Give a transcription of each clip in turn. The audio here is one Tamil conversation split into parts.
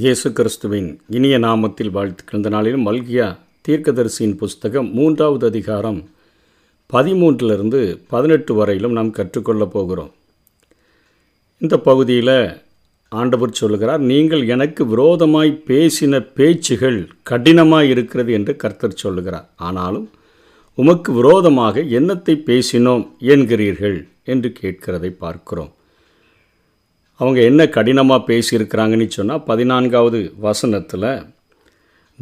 இயேசு கிறிஸ்துவின் இனிய நாமத்தில் வாழ்த்துக்கள் இந்த நாளிலும் மல்கியா தீர்க்கதரிசியின் புஸ்தகம் மூன்றாவது அதிகாரம் பதிமூன்றிலிருந்து பதினெட்டு வரையிலும் நாம் கற்றுக்கொள்ளப் போகிறோம். இந்த பகுதியில் ஆண்டவர் சொல்லுகிறார் நீங்கள் எனக்கு விரோதமாய் பேசின பேச்சுகள் கடினமாக இருக்கிறது என்று கர்த்தர் சொல்லுகிறார். ஆனாலும் உமக்கு விரோதமாக என்னத்தை பேசினோம் என்கிறீர்கள் என்று கேட்கிறதை பார்க்கிறோம். அவங்க என்ன கடினமாக பேசியிருக்கிறாங்கன்னு சொன்னால் பதினான்காவது வசனத்தில்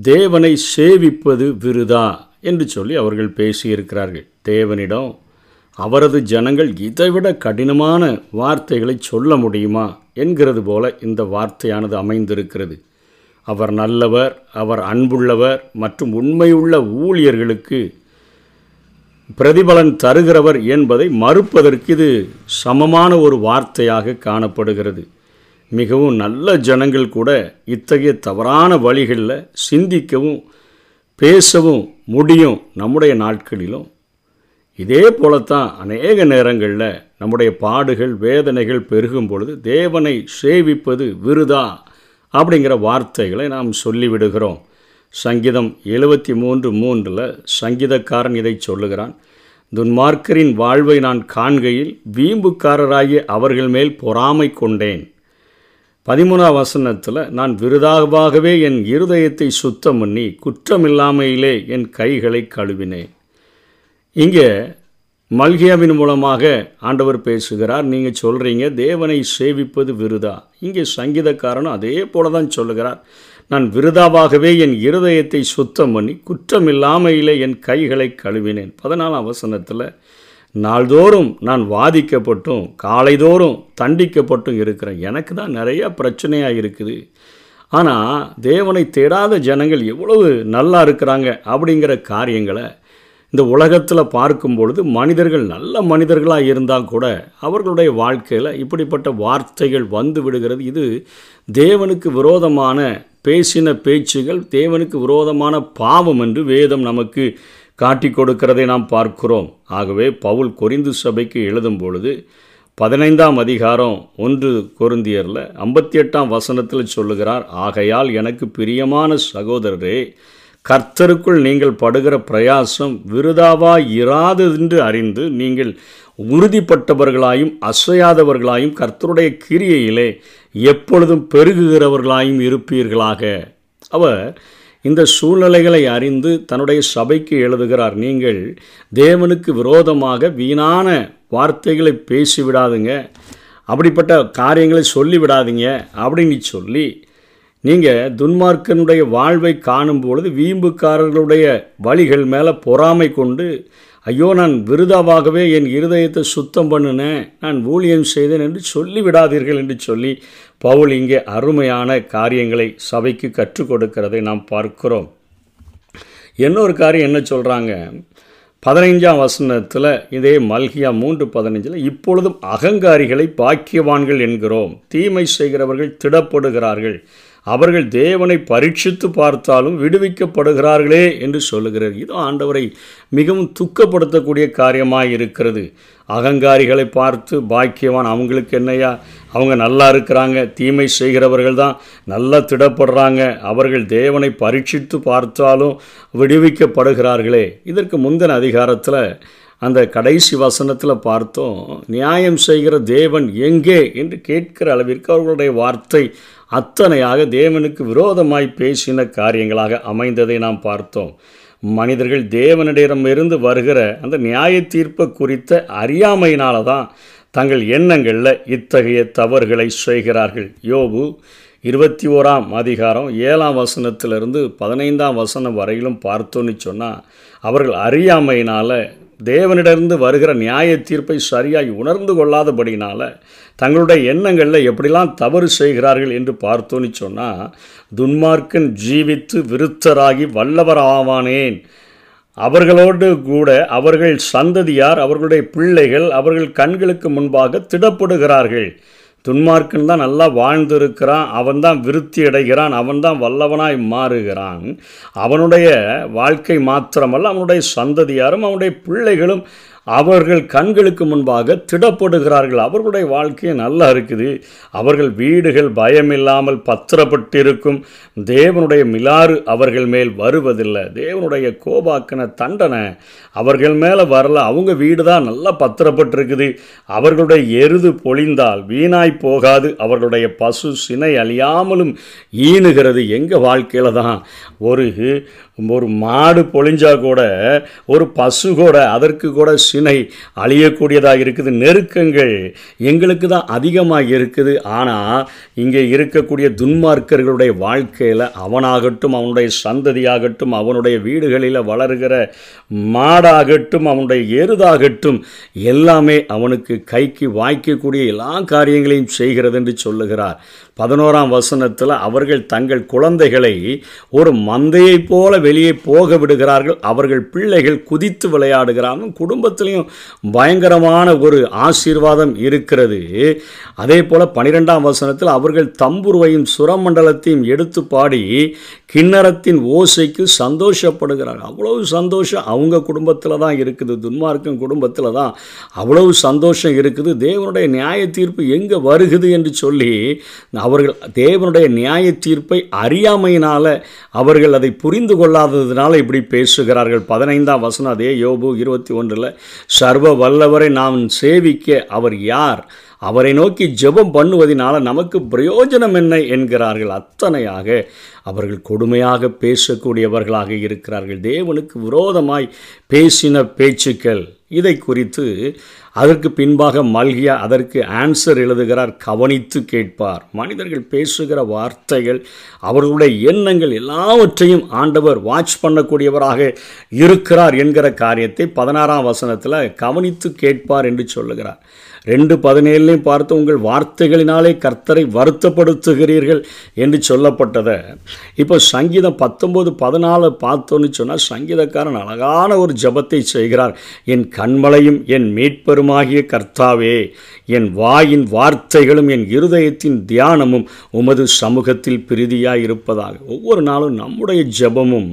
தேவனை சேவிப்பது விருதா? என்று சொல்லி அவர்கள் பேசியிருக்கிறார்கள். தேவனிடம் அவரது ஜனங்கள் இதைவிட கடினமான வார்த்தைகளை சொல்ல முடியுமா? என்கிறது போல இந்த வார்த்தையானது அமைந்திருக்கிறது. அவர் நல்லவர் அவர் அன்புள்ளவர் மற்றும் உண்மையுள்ள ஊழியர்களுக்கு பிரதிபலன் தருகிறவர் என்பதை மறுப்பதற்கு இது சமமான ஒரு வார்த்தையாக காணப்படுகிறது. மிகவும் நல்ல ஜனங்கள் கூட இத்தகைய தவறான வழிகளில் சிந்திக்கவும் பேசவும் முடியும் நம்முடைய நாட்களிலும். இதே போலத்தான் அநேக நேரங்களில் நம்முடைய பாடுகள் வேதனைகள் பெருகும் பொழுது தேவனை சேவிப்பது விருதா அப்படிங்கிற வார்த்தைகளை நாம் சொல்லிவிடுகிறோம். சங்கீதம் எழுபத்தி மூன்று மூன்றில் சங்கீதக்காரன் இதை சொல்லுகிறான் துன்மார்க்கரின் வாழ்வை நான் காண்கையில் வீம்புக்காரராகிய அவர்கள் மேல் பொறாமை கொண்டேன். பதிமூணாம் வசனத்தில் நான் விருதாகவே என் இருதயத்தை சுத்தம் பண்ணி குற்றமில்லாமையிலே என் கைகளை கழுவினேன். இங்கே மல்கியாவின் மூலமாக ஆண்டவர் பேசுகிறார் நீங்கள் சொல்கிறீங்க தேவனை சேவிப்பது விருதா? இங்கே சங்கீதக்காரனும் அதே போல தான் சொல்லுகிறார் நான் விருதாவாகவே என் இருதயத்தை சுத்தம் பண்ணி குற்றமில்லாமையிலே என் கைகளை கழுவினேன். பதினாலாம் வசனத்தில் நாள்தோறும் நான் வாதிக்கப்பட்டும் காலைதோறும் தண்டிக்கப்பட்டும் இருக்கிறேன். எனக்கு தான் நிறைய பிரச்சனையாக இருக்குது. ஆனால் தேவனை தேடாத ஜனங்கள் எவ்வளவு நல்லா இருக்கிறாங்க அப்படிங்கிற காரியங்களை இந்த உலகத்தில் பார்க்கும் பொழுது மனிதர்கள் நல்ல மனிதர்களாக இருந்தால் கூட அவர்களுடைய வாழ்க்கையில் இப்படிப்பட்ட வார்த்தைகள் வந்து விடுகிறது. இது தேவனுக்கு விரோதமான பேசின பேச்சுகள் தேவனுக்கு விரோதமான பாவம் என்று வேதம் நமக்கு காட்டி கொடுக்கிறதை நாம் பார்க்கிறோம். ஆகவே பவுல் கொரிந்து சபைக்கு எழுதும் பொழுது பதினைந்தாம் அதிகாரம் ஒன்று கொருந்தியரில் ஐம்பத்தி எட்டாம் வசனத்தில் சொல்லுகிறார் ஆகையால் எனக்கு பிரியமான சகோதரரே கர்த்தருக்குள் நீங்கள் படுகிற பிரயாசம் விருதாவாய் இராததென்று அறிந்து நீங்கள் உறுதிப்பட்டவர்களாயும் அசையாதவர்களாயும் கர்த்தருடைய கிரியையிலே எப்பொழுதும் பெருகுகிறவர்களாயும் இருப்பீர்களாக. அவர் இந்த சூழ்நிலைகளை அறிந்து தன்னுடைய சபைக்கு எழுதுகிறார். நீங்கள் தேவனுக்கு விரோதமாக வீணான வார்த்தைகளை பேசிவிடாதுங்க. அப்படிப்பட்ட காரியங்களை சொல்லிவிடாதீங்க அப்படின்னு சொல்லி நீங்கள் துன்மார்க்கனுடைய வாழ்வை காணும் பொழுது வீம்புக்காரர்களுடைய வழிகள் மேலே பொறாமை கொண்டு ஐயோ நான் விருதாவாகவே என் இருதயத்தை சுத்தம் பண்ணினேன். நான் ஊழியம் செய்தேன் என்று சொல்லிவிடாதீர்கள் என்று சொல்லி பவுல் இங்கே அருமையான காரியங்களை சபைக்கு கற்றுக் கொடுக்கிறதை நாம் பார்க்கிறோம். இன்னொரு காரியம் என்ன சொல்கிறாங்க பதினைஞ்சாம் வசனத்தில் இதே மல்கியா மூன்று பதினைஞ்சில் இப்பொழுதும் அகங்காரிகளை பாக்கியவான்கள் என்கிறோம். தீமை செய்கிறவர்கள் திடப்படுகிறார்கள். அவர்கள் தேவனை பரீட்சித்து பார்த்தாலும் விடுவிக்கப்படுகிறார்களே என்று சொல்லுகிறார். இது ஆண்டவரை மிகவும் துக்கப்படுத்தக்கூடிய காரியமாக இருக்கிறது அகங்காரிகளை பார்த்து பாக்கியவான் அவங்களுக்கு என்னையா? அவங்க நல்லா இருக்கிறாங்க தீமை செய்கிறவர்கள் தான் நல்லா திடப்படுறாங்க. அவர்கள் தேவனை பரீட்சித்து பார்த்தாலும் விடுவிக்கப்படுகிறார்களே. இதற்கு முந்தின அதிகாரத்தில் அந்த கடைசி வசனத்தில் பார்த்தோம் நியாயம் செய்கிற தேவன் எங்கே? என்று கேட்கிற அளவிற்கு அவர்களுடைய வார்த்தை அத்தனையாக தேவனுக்கு விரோதமாய் பேசின காரியங்களாக அமைந்ததை நாம் பார்த்தோம். மனிதர்கள் தேவனிடமிருந்து வருகிற அந்த நியாய தீர்ப்பை குறித்த அறியாமையினால தான் தங்கள் எண்ணங்களில் இத்தகைய தவறுகளை செய்கிறார்கள். யோபு இருபத்தி ஓராம் அதிகாரம் ஏழாம் வசனத்திலிருந்து பதினைந்தாம் வசனம் வரையிலும் பார்த்தோன்னு சொன்னால் அவர்கள் அறியாமையினால் தேவனிடமிருந்து வருகிற நியாய தீர்ப்பை சரியாய் உணர்ந்து கொள்ளாதபடினால தங்களுடைய எண்ணங்களில் எப்படிலாம் தவறு செய்கிறார்கள் என்று பார்த்தோன்னு சொன்னால் துன்மார்க்கன் ஜீவித்து விருத்தராகி வல்லவர் ஆவானேன். அவர்களோடு கூட அவர்கள் சந்ததியார் அவர்களுடைய பிள்ளைகள் அவர்கள் கண்களுக்கு முன்பாக திடப்படுகிறார்கள். துன்மார்க்கன் தான் நல்லா வாழ்ந்திருக்கிறான் அவன் தான் விருத்தி அடைகிறான் அவன் தான் வல்லவனாய் மாறுகிறான். அவனுடைய வாழ்க்கை மாத்திரமல்ல அவனுடைய சந்ததியாரும் அவனுடைய பிள்ளைகளும் அவர்கள் கண்களுக்கு முன்பாக திடப்படுகிறார்கள். அவர்களுடைய வாழ்க்கை நல்லா இருக்குது. அவர்கள் வீடுகள் பயமில்லாமல் பத்திரப்பட்டிருக்கும். தேவனுடைய மிலாறு அவர்கள் மேல் வருவதில்லை. தேவனுடைய கோபாக்கன தண்டனை அவர்கள் மேலே வரல. அவங்க வீடு தான் நல்லா பத்திரப்பட்டிருக்குது. அவர்களுடைய எருது பொழிந்தால் வீணாய் போகாது. அவர்களுடைய பசு சினை அழியாமலும் ஈனுகிறது. எங்கள் வாழ்க்கையில் தான் ஒரு ஒரு மாடு பொழிஞ்சா கூட ஒரு பசு கூட அதற்கு கூட சினை அழியக்கூடியதாக இருக்குது. நெருக்கங்கள் எங்களுக்கு தான் அதிகமாக இருக்குது. ஆனால் இங்கே இருக்கக்கூடிய துன்மார்க்கர்களுடைய வாழ்க்கையில் அவனாகட்டும் அவனுடைய சந்ததியாகட்டும் அவனுடைய வீடுகளில் வளர்கிற மாடாகட்டும் அவனுடைய எருதாகட்டும் எல்லாமே அவனுக்கு கைக்கு வாய்க்கக்கூடிய எல்லா காரியங்களையும் செய்கிறது என்று சொல்லுகிறார். பதினோராம் வசனத்தில் அவர்கள் தங்கள் குழந்தைகளை ஒரு மந்தையைப் போல வெளியே போக விடுகிறார்கள். அவர்கள் பிள்ளைகள் குதித்து விளையாடுகிறார்கள். குடும்பத்திலையும் பயங்கரமான ஒரு ஆசீர்வாதம் இருக்கிறது. அதே போல் பனிரெண்டாம் வசனத்தில் அவர்கள் தம்புருவையும் சுரமண்டலத்தையும் எடுத்து பாடி கிண்ணறத்தின் ஓசைக்கு சந்தோஷப்படுகிறார்கள். அவ்வளவு சந்தோஷம் அவங்க குடும்பத்தில் தான் இருக்குது. துன்மார்க்கும் குடும்பத்தில் தான் அவ்வளவு சந்தோஷம் இருக்குது. தேவனுடைய நியாய தீர்ப்பு எங்கே வருகுது என்று சொல்லி அவர்கள் தேவனுடைய நியாய தீர்ப்பை அறியாமையினால் அவர்கள் அதை புரிந்து கொள்ளாததுனால இப்படி பேசுகிறார்கள். பதினைந்தாம் வசனம் அதே யோபு இருபத்தி ஒன்றில் சர்வ வல்லவரை நாம் சேவிக்க அவர் யார்? அவரை நோக்கி ஜெபம் பண்ணுவதனால நமக்கு பிரயோஜனம் என்ன? என்கிறார்கள். அத்தனையாக அவர்கள் கொடுமையாக பேசக்கூடியவர்களாக இருக்கிறார்கள். தேவனுக்கு விரோதமாய் பேசின பேச்சுக்கள். இதை குறித்து அதற்கு பின்பாக மல்கியா அதற்கு ஆன்சர் எழுதுகிறார் கவனித்து கேட்பார். மனிதர்கள் பேசுகிற வார்த்தைகள் அவர்களுடைய எண்ணங்கள் எல்லாவற்றையும் ஆண்டவர் வாட்ச் பண்ணக்கூடியவராக இருக்கிறார் என்கிற காரியத்தை பதினாறாம் வசனத்தில் கவனித்து கேட்பார் என்று சொல்லுகிறார். ரெண்டு பதினேழுலையும் பார்த்து உங்கள் வார்த்தைகளினாலே கர்த்தரை வருத்தப்படுத்துகிறீர்கள் என்று சொல்லப்பட்டதை. இப்போ சங்கீதம் பத்தொம்போது பதினாலு பார்த்தோன்னு சொன்னால் சங்கீதக்காரன் அழகான ஒரு ஜபத்தை செய்கிறார். என் கண்மலையும் என் மீட்பெரும் மீட்பெருமாகிய கர்த்தாவே என் வாயின் வார்த்தைகளும் என் இருதயத்தின் தியானமும் உமது சமூகத்தில் பிரீதியாய் இருப்பதாக ஒவ்வொரு நாளும் நம்முடைய ஜபமும்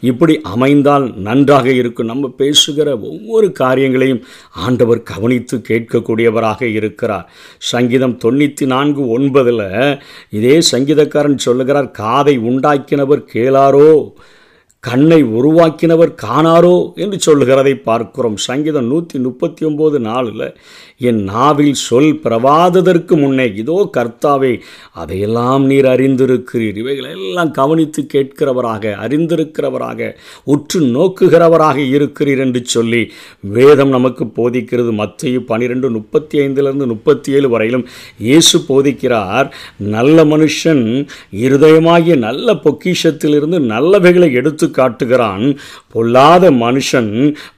இப்படி அமைந்தால் நன்றாக இருக்கும். நம்ம பேசுகிற ஒவ்வொரு காரியங்களையும் ஆண்டவர் கவனித்து கேட்கக்கூடியவராக இருக்கிறார். சங்கீதம் தொண்ணூற்றி நான்கு ஒன்பதில் இதே சங்கீதக்காரன் சொல்லுகிறார் காதை உண்டாக்கினவர் கேளாரோ? கண்ணை உருவாக்கினவர் காணாரோ என்று சொல்லுகிறதை பார்க்கிறோம். சங்கீதம் நூற்றி முப்பத்தி ஒம்பது நாளில் என் நாவில் சொல் பிரவாததற்கு முன்னே இதோ கர்த்தாவே அதையெல்லாம் நீர் அறிந்திருக்கிறீர். இவைகளெல்லாம் கவனித்து கேட்கிறவராக அறிந்திருக்கிறவராக உற்று நோக்குகிறவராக இருக்கிறீர் என்று சொல்லி வேதம் நமக்கு போதிக்கிறது. மத்திய பனிரெண்டு முப்பத்தி ஐந்திலிருந்து முப்பத்தி ஏழு வரையிலும் இயேசு போதிக்கிறார். நல்ல மனுஷன் இருதயமாகிய நல்ல பொக்கிஷத்திலிருந்து நல்லவைகளை எடுத்து காட்டுகிறான். பொல்லாத மனுஷன்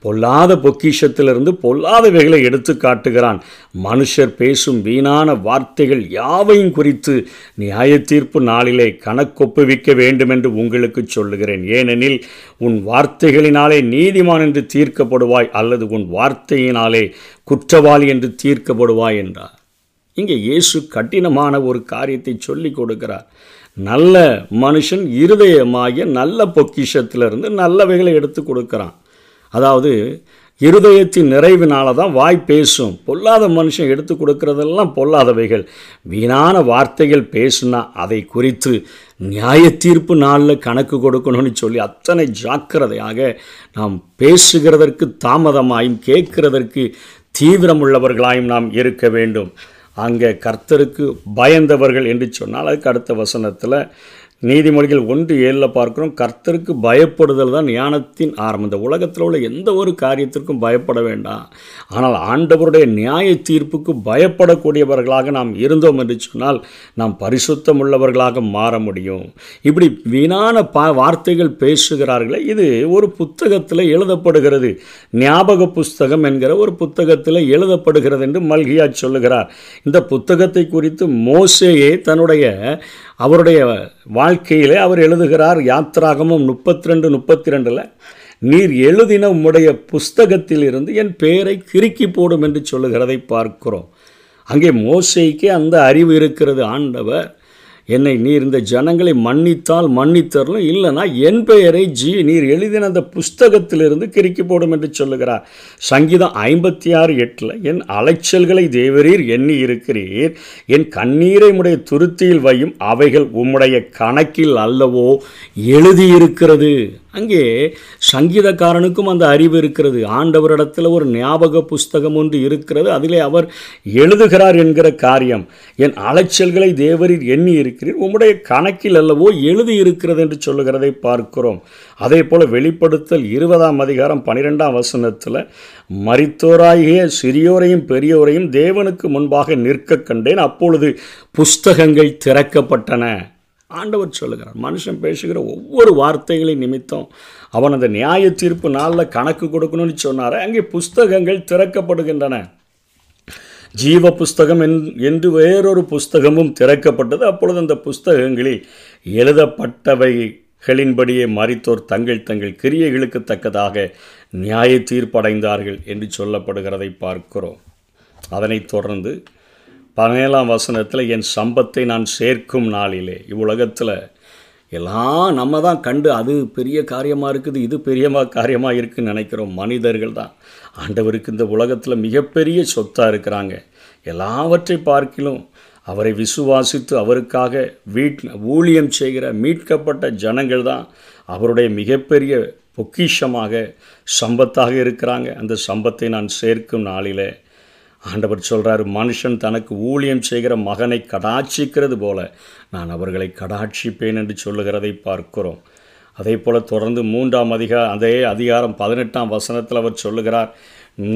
பொல்லாத பொக்கிஷத்திலிருந்து பொல்லாதவைகளை எடுத்து காட்டுகிறான். மனுஷர் பேசும் வீணான வார்த்தைகள் யாவையும் குறித்து நியாய தீர்ப்பு நாளிலே கணக்கொப்புவிக்க வேண்டும் என்று உங்களுக்கு சொல்லுகிறேன். ஏனெனில் உன் வார்த்தைகளினாலே நீதிமான் என்று தீர்க்கப்படுவாய் அல்லது உன் வார்த்தையினாலே குற்றவாளி என்று தீர்க்கப்படுவாய் என்றார். இங்கே இயேசு கடினமான ஒரு காரியத்தை சொல்லிக் கொடுக்கிறார். நல்ல மனுஷன் இருதயமாகிய நல்ல பொக்கிஷத்திலிருந்து நல்லவைகளை எடுத்து கொடுக்குறான். அதாவது இருதயத்தின் நிறைவினால தான் வாய் பேசும். பொல்லாத மனுஷன் எடுத்து கொடுக்கறதெல்லாம் பொல்லாதவைகள். வீணான வார்த்தைகள் பேசுனா அதை குறித்து நியாய தீர்ப்பு நாளில் கணக்கு கொடுக்கணும்னு சொல்லி அத்தனை ஜாக்கிரதையாக நாம் பேசுகிறதற்கு தாமதமாயும் கேட்கிறதற்கு தீவிரமுள்ளவர்களாயும் நாம் இருக்க வேண்டும். அங்கே கர்த்தருக்கு பயந்தவர்கள் என்று சொன்னால் அதுக்கு அடுத்த வசனத்தில் நீதிமொழிகள் ஒன்று ஏழில் பார்க்குறோம் கர்த்தருக்கு பயப்படுதல் தான் ஞானத்தின் ஆரம்பம். இந்த உலகத்தில் உள்ள எந்த ஒரு காரியத்திற்கும் பயப்பட வேண்டாம். ஆனால் ஆண்டவருடைய நியாய தீர்ப்புக்கு பயப்படக்கூடியவர்களாக நாம் இருந்தோம் என்று சொன்னால் நாம் பரிசுத்தம் உள்ளவர்களாக மாற முடியும். இப்படி வீணான பா வார்த்தைகள் பேசுகிறார்களே இது ஒரு புத்தகத்தில் எழுதப்படுகிறது. ஞாபக புஸ்தகம் என்கிற ஒரு புத்தகத்தில் எழுதப்படுகிறது என்று மல்கியா சொல்லுகிறார். இந்த புத்தகத்தை குறித்து மோசேயே தன்னுடைய அவருடைய வாழ்க்கையிலே அவர் எழுதுகிறார் யாத்ராகமும் முப்பத்தி ரெண்டு முப்பத்தி ரெண்டில் நீர் எழுதின உம்முடைய புஸ்தகத்திலிருந்து என் பெயரை கிறுக்கி போடும் என்று சொல்லுகிறதை பார்க்கிறோம். அங்கே மோசைக்கே அந்த அறிவு இருக்கிறது. ஆண்டவர் என்னை நீர் இந்த ஜனங்களை மன்னித்தால் மன்னித்தரலும் இல்லைனா என் பெயரை ஜி நீர் எழுதின அந்த புஸ்தகத்திலிருந்து கிறுக்கி போடும் என்று சொல்லுகிறார். சங்கீதம் ஐம்பத்தி ஆறு எட்டில் என் அலைச்சல்களை தேவரீர் எண்ணி இருக்கிறீர். என் கண்ணீரை உடைய துருத்தியில் வையும் அவைகள் உம்முடைய கணக்கில் அல்லவோ எழுதியிருக்கிறது. அங்கே சங்கீதக்காரனுக்கும் அந்த அறிவு இருக்கிறது. ஆண்டவரிடத்தில் ஒரு ஞாபக புஸ்தகம் ஒன்று இருக்கிறது. அதிலே அவர் எழுதுகிறார் என்கிற காரியம். என் அலைச்சல்களை தேவரில் எண்ணி இருக்கிறீர். உம்முடைய கணக்கில் அல்லவோ எழுதி இருக்கிறது என்று சொல்லுகிறதை பார்க்கிறோம். அதே போல் வெளிப்படுத்தல் இருபதாம் அதிகாரம் பனிரெண்டாம் வசனத்தில் மரித்தோராகிய சிறியோரையும் பெரியோரையும் தேவனுக்கு முன்பாக நிற்க கண்டேன். அப்பொழுது புஸ்தகங்கள் திறக்கப்பட்டன. ஆண்டவர் சொல்லுகிறார். மனுஷன் பேசுகிற ஒவ்வொரு வார்த்தைகளின் நிமித்தம் அவன் அந்த நியாய தீர்ப்பு நாளில் கணக்கு கொடுக்கணும்னு சொன்னார் அங்கே புஸ்தகங்கள் திறக்கப்படுகின்றன. ஜீவ புஸ்தகம் என்று வேறொரு புஸ்தகமும் திறக்கப்பட்டது. அப்பொழுது அந்த புஸ்தகங்களில் எழுதப்பட்டவைகளின்படியே மறித்தோர் தங்கள் தங்கள் கிரியைகளுக்கு தக்கதாக நியாய தீர்ப்படைந்தார்கள் என்று சொல்லப்படுகிறதை பார்க்கிறோம். அதனைத் தொடர்ந்து பதினேழாம் வசனத்தில் என் சம்பத்தை நான் சேர்க்கும் நாளிலே. இவ்வுலகத்தில் எல்லாம் நம்ம தான் கண்டு அது பெரிய காரியமாக இருக்குது இது பெரியமாக காரியமாக இருக்குதுன்னு நினைக்கிறோம். மனிதர்கள் தான். ஆண்டவருக்கு இந்த உலகத்தில் மிகப்பெரிய சொத்தாக இருக்கிறாங்க. எல்லாவற்றை பார்க்கிலும் அவரை விசுவாசித்து அவருக்காக வீட் ஊழியம் செய்கிற மீட்கப்பட்ட ஜனங்கள் தான் அவருடைய மிகப்பெரிய பொக்கிஷமாக சம்பத்தாக இருக்கிறாங்க. அந்த சம்பத்தை நான் சேர்க்கும் நாளில் ஆண்டவர் சொல்கிறார் மனுஷன் தனக்கு ஊழியம் செய்கிற மகனை கடாட்சிக்கிறது போல நான் அவர்களை கடாட்சிப்பேன் என்று சொல்லுகிறதை பார்க்கிறோம். அதே போல் தொடர்ந்து மூன்றாம் அதிகார அதே அதிகாரம் பதினெட்டாம் வசனத்தில் அவர் சொல்லுகிறார்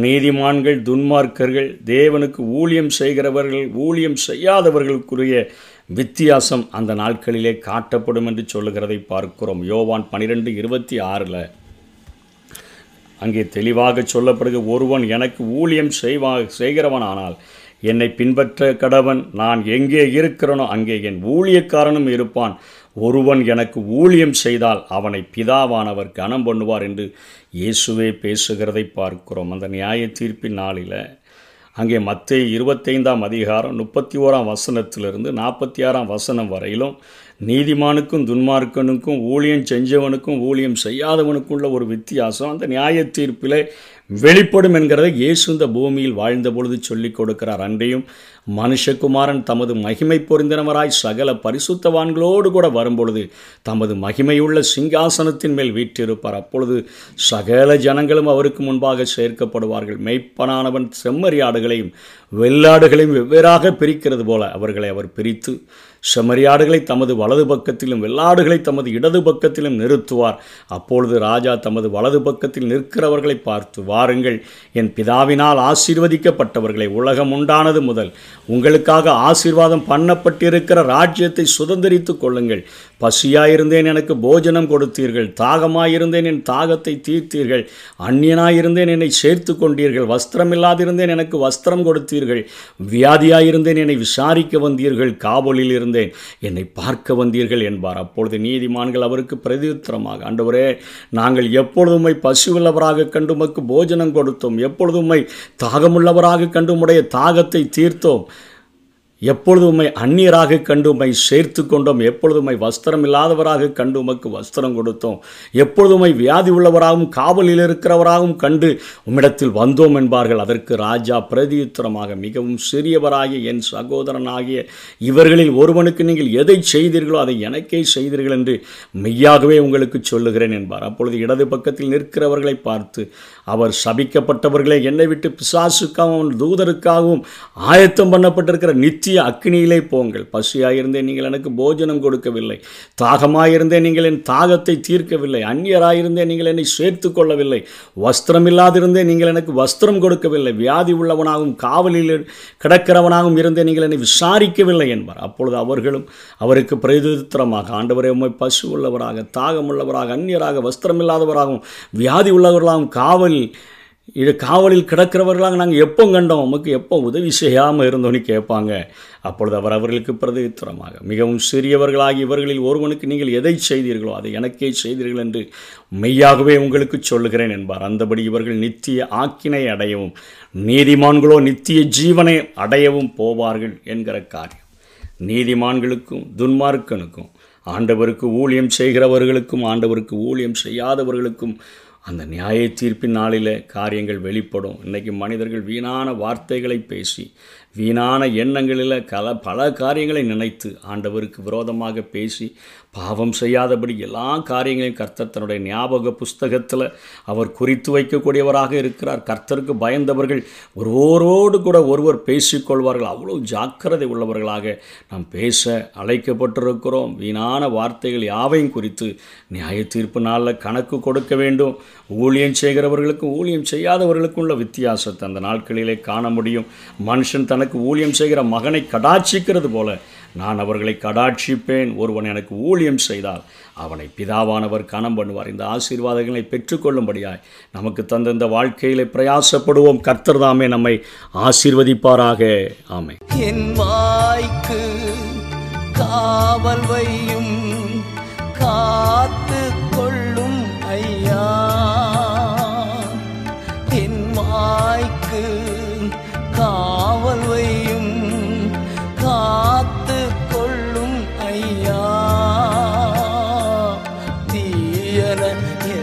நீதிமான்கள் துன்மார்க்கர்கள் தேவனுக்கு ஊழியம் செய்கிறவர்கள் ஊழியம் செய்யாதவர்களுக்குரிய வித்தியாசம் அந்த நாட்களிலே காட்டப்படும் என்று சொல்லுகிறதை பார்க்கிறோம். யோவான் பனிரெண்டு இருபத்தி ஆறில் அங்கே தெளிவாக சொல்லப்படுகிற ஒருவன் எனக்கு ஊழியம் செய்வா செய்கிறவனானால் என்னை பின்பற்ற கடவன். நான் எங்கே இருக்கிறனோ அங்கே என் ஊழியக்காரனும் இருப்பான். ஒருவன் எனக்கு ஊழியம் செய்தால் அவனை பிதாவானவர் கனம் பண்ணுவார் என்று இயேசுவே பேசுகிறதை பார்க்கிறோம். அந்த நியாய தீர்ப்பின் நாளில் அங்கே மத்திய இருபத்தைந்தாம் அதிகாரம் முப்பத்தி ஓராம் வசனத்திலிருந்து நாற்பத்தி ஆறாம் வசனம் வரையிலும் நீதிமானுக்கும் துன்மார்க்கனுக்கும் ஊழியம் செஞ்சவனுக்கும் ஊழியம் செய்யாதவனுக்குள்ள ஒரு வித்தியாசம். அந்த நியாய தீர்ப்பில் வெளிப்படும் என்கிறதை இயேசு இந்த பூமியில் வாழ்ந்த பொழுது சொல்லிக் கொடுக்கிறார். அன்றையும் மனுஷகுமாரன் தமது மகிமை பொருந்தினவராய் சகல பரிசுத்தவான்களோடு கூட வரும்பொழுது தமது மகிமையுள்ள சிங்காசனத்தின் மேல் வீற்றிருப்பார். அப்பொழுது சகல ஜனங்களும் அவருக்கு முன்பாக சேர்க்கப்படுவார்கள். மெய்ப்பனானவன் செம்மறியாடுகளையும் வெள்ளாடுகளையும் வெவ்வேறாக பிரிக்கிறது போல அவர்களை அவர் பிரித்து செமரியாடுகளை தமது வலது பக்கத்திலும் வெள்ளாடுகளை தமது இடது பக்கத்திலும் நிறுத்துவார். அப்பொழுது ராஜா தமது வலது பக்கத்தில் நிற்கிறவர்களை பார்த்து வாருங்கள் என் பிதாவினால் ஆசீர்வதிக்கப்பட்டவர்களை உலகம் உண்டானது முதல். உங்களுக்காக ஆசீர்வாதம் பண்ணப்பட்டிருக்கிற ராஜ்யத்தை சுதந்திரித்து கொள்ளுங்கள். பசியாயிருந்தேன் எனக்கு போஜனம் கொடுத்தீர்கள். தாகமாயிருந்தேன் என் தாகத்தை தீர்த்தீர்கள். அந்நியனாயிருந்தேன் என்னை சேர்த்து கொண்டீர்கள். வஸ்திரம் இல்லாதிருந்தேன் எனக்கு வஸ்திரம் கொடுத்தீர்கள். வியாதியாயிருந்தேன் என்னை விசாரிக்க வந்தீர்கள். காவலில் இருந்தேன் என்னை பார்க்க வந்தீர்கள் என்பார். அப்பொழுது நீதிமான்கள் அவருக்கு பிரதியுத்தரமாக ஆண்டவரே நாங்கள் எப்பொழுதுமை பசுவுள்ளவராக கண்டு உமக்கு போஜனம் கொடுத்தோம்? எப்பொழுதுமை தாகமுள்ளவராக கண்டு உடைய தாகத்தை தீர்த்தோம்? எப்பொழுது உம்மை அந்நியராக கண்டு உம்மை சேர்த்து கொண்டோம்? எப்பொழுது உம்மை வஸ்திரம் இல்லாதவராக கண்டு உமக்கு வஸ்திரம் கொடுத்தோம்? எப்பொழுது உம்மை வியாதி உள்ளவராகவும் காவலில் இருக்கிறவராகவும் கண்டு உம்மிடத்தில் வந்தோம் என்பார்கள். அதற்கு ராஜா பிரதியுத்தரமாக மிகவும் சிறியவராகிய என் சகோதரனாகிய இவர்களில் ஒருவனுக்கு நீங்கள் எதை செய்தீர்களோ அதை எனக்கே செய்தீர்கள் என்று மெய்யாகவே உங்களுக்கு சொல்லுகிறேன் என்பார். அப்பொழுது இடது பக்கத்தில் நிற்கிறவர்களை பார்த்து அவர் சபிக்கப்பட்டவர்களே என்னை விட்டு பிசாசுக்காகவும் தூதருக்காகவும் ஆயத்தம் பண்ணப்பட்டிருக்கிற நித்திய நித்திய அக்னியிலே போங்கள். பசியாயிருந்தே நீங்கள் எனக்கு போஜனம் கொடுக்கவில்லை. தாகமாயிருந்தே நீங்கள் என் தாகத்தை தீர்க்கவில்லை. அந்நியராயிருந்தே நீங்கள் என்னை சேர்த்து கொள்ளவில்லை. வஸ்திரம் நீங்கள் எனக்கு வஸ்திரம் கொடுக்கவில்லை. வியாதி உள்ளவனாகவும் காவலில் கிடக்கிறவனாகவும் இருந்தே நீங்கள் என்னை விசாரிக்கவில்லை என்பார். அப்பொழுது அவர்களும் அவருக்கு பிரதித்திரமாக ஆண்டவரை உண்மை பசு உள்ளவராக தாகம் உள்ளவராக அந்நியராக வஸ்திரம் இல்லாதவராகவும் வியாதி உள்ளவர்களாகவும் காவல் இது காவலில் கிடக்கிறவர்களாக நாங்கள் எப்போ கண்டோம்? உமக்கு எப்போ உதவி செய்யாமல் இருந்தோன்னு கேட்பாங்க. அப்பொழுது அவர் அவர்களுக்கு பிரதித்திரமாக மிகவும் சிறியவர்களாகி இவர்களில் ஒருவனுக்கு நீங்கள் எதை செய்தீர்களோ அதை எனக்கே செய்தீர்கள் என்று மெய்யாகவே உங்களுக்கு சொல்லுகிறேன் என்பார். அந்தபடி இவர்கள் நித்திய ஆக்கினை அடையவும் நீதிமான்களோ நித்திய ஜீவனை அடையவும் போவார்கள் என்கிற காரியம். நீதிமான்களுக்கும் துன்மார்க்கனுக்கும் ஆண்டவருக்கு ஊழியம் செய்கிறவர்களுக்கும் ஆண்டவருக்கு ஊழியம் செய்யாதவர்களுக்கும் அந்த நியாய தீர்ப்பின் நாளில் காரியங்கள் வெளிப்படும். இன்றைக்கி மனிதர்கள் வீணான வார்த்தைகளை பேசி வீணான எண்ணங்களில் கல பல காரியங்களை நினைத்து ஆண்டவருக்கு விரோதமாக பேசி பாவம் செய்யாதபடி எல்லா காரியங்களையும் கர்த்தர் தன்னுடைய ஞாபக புஸ்தகத்தில் அவர் குறித்து வைக்கக்கூடியவராக இருக்கிறார். கர்த்தருக்கு பயந்தவர்கள் ஒருவரோடு கூட ஒருவர் பேசிக்கொள்வார்கள். அவ்வளோ ஜாக்கிரதை உள்ளவர்களாக நாம் பேச அழைக்கப்பட்டிருக்கிறோம். வீணான வார்த்தைகள் யாவையும் குறித்து நியாய தீர்ப்பு நாளில் கணக்கு கொடுக்க வேண்டும். ஊழியம் செய்கிறவர்களுக்கும் ஊழியம் செய்யாதவர்களுக்கும் உள்ள வித்தியாசத்தை அந்த நாட்களிலே காண முடியும். மனுஷன் தனக்கு ஊழியம் செய்கிற மகனை கடாட்சிக்கிறது போல நான் அவர்களை கடாட்சிப்பேன். ஒருவன் எனக்கு ஊழியம் செய்தால் அவனை பிதாவானவர் கணம் பண்ணுவார். இந்த ஆசீர்வாதங்களை பெற்றுக்கொள்ளும்படியாய் நமக்கு தந்த இந்த வாழ்க்கையிலே பிரயாசப்படுவோம். கர்த்தர் தாமே நம்மை ஆசீர்வதிப்பாராக. ஆமை என் வாய்க்கு காவல் வையும் காத்து வாய்க்கு காவல் வையும் காத்து கொள்ளும் ஐயா. தீயன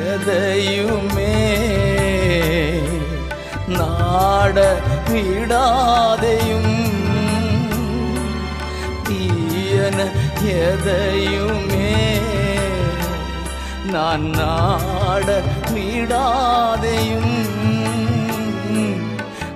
எதையுமே நாட விடாதையும் தீயன எதையுமே நான் நாட விடாதையும்.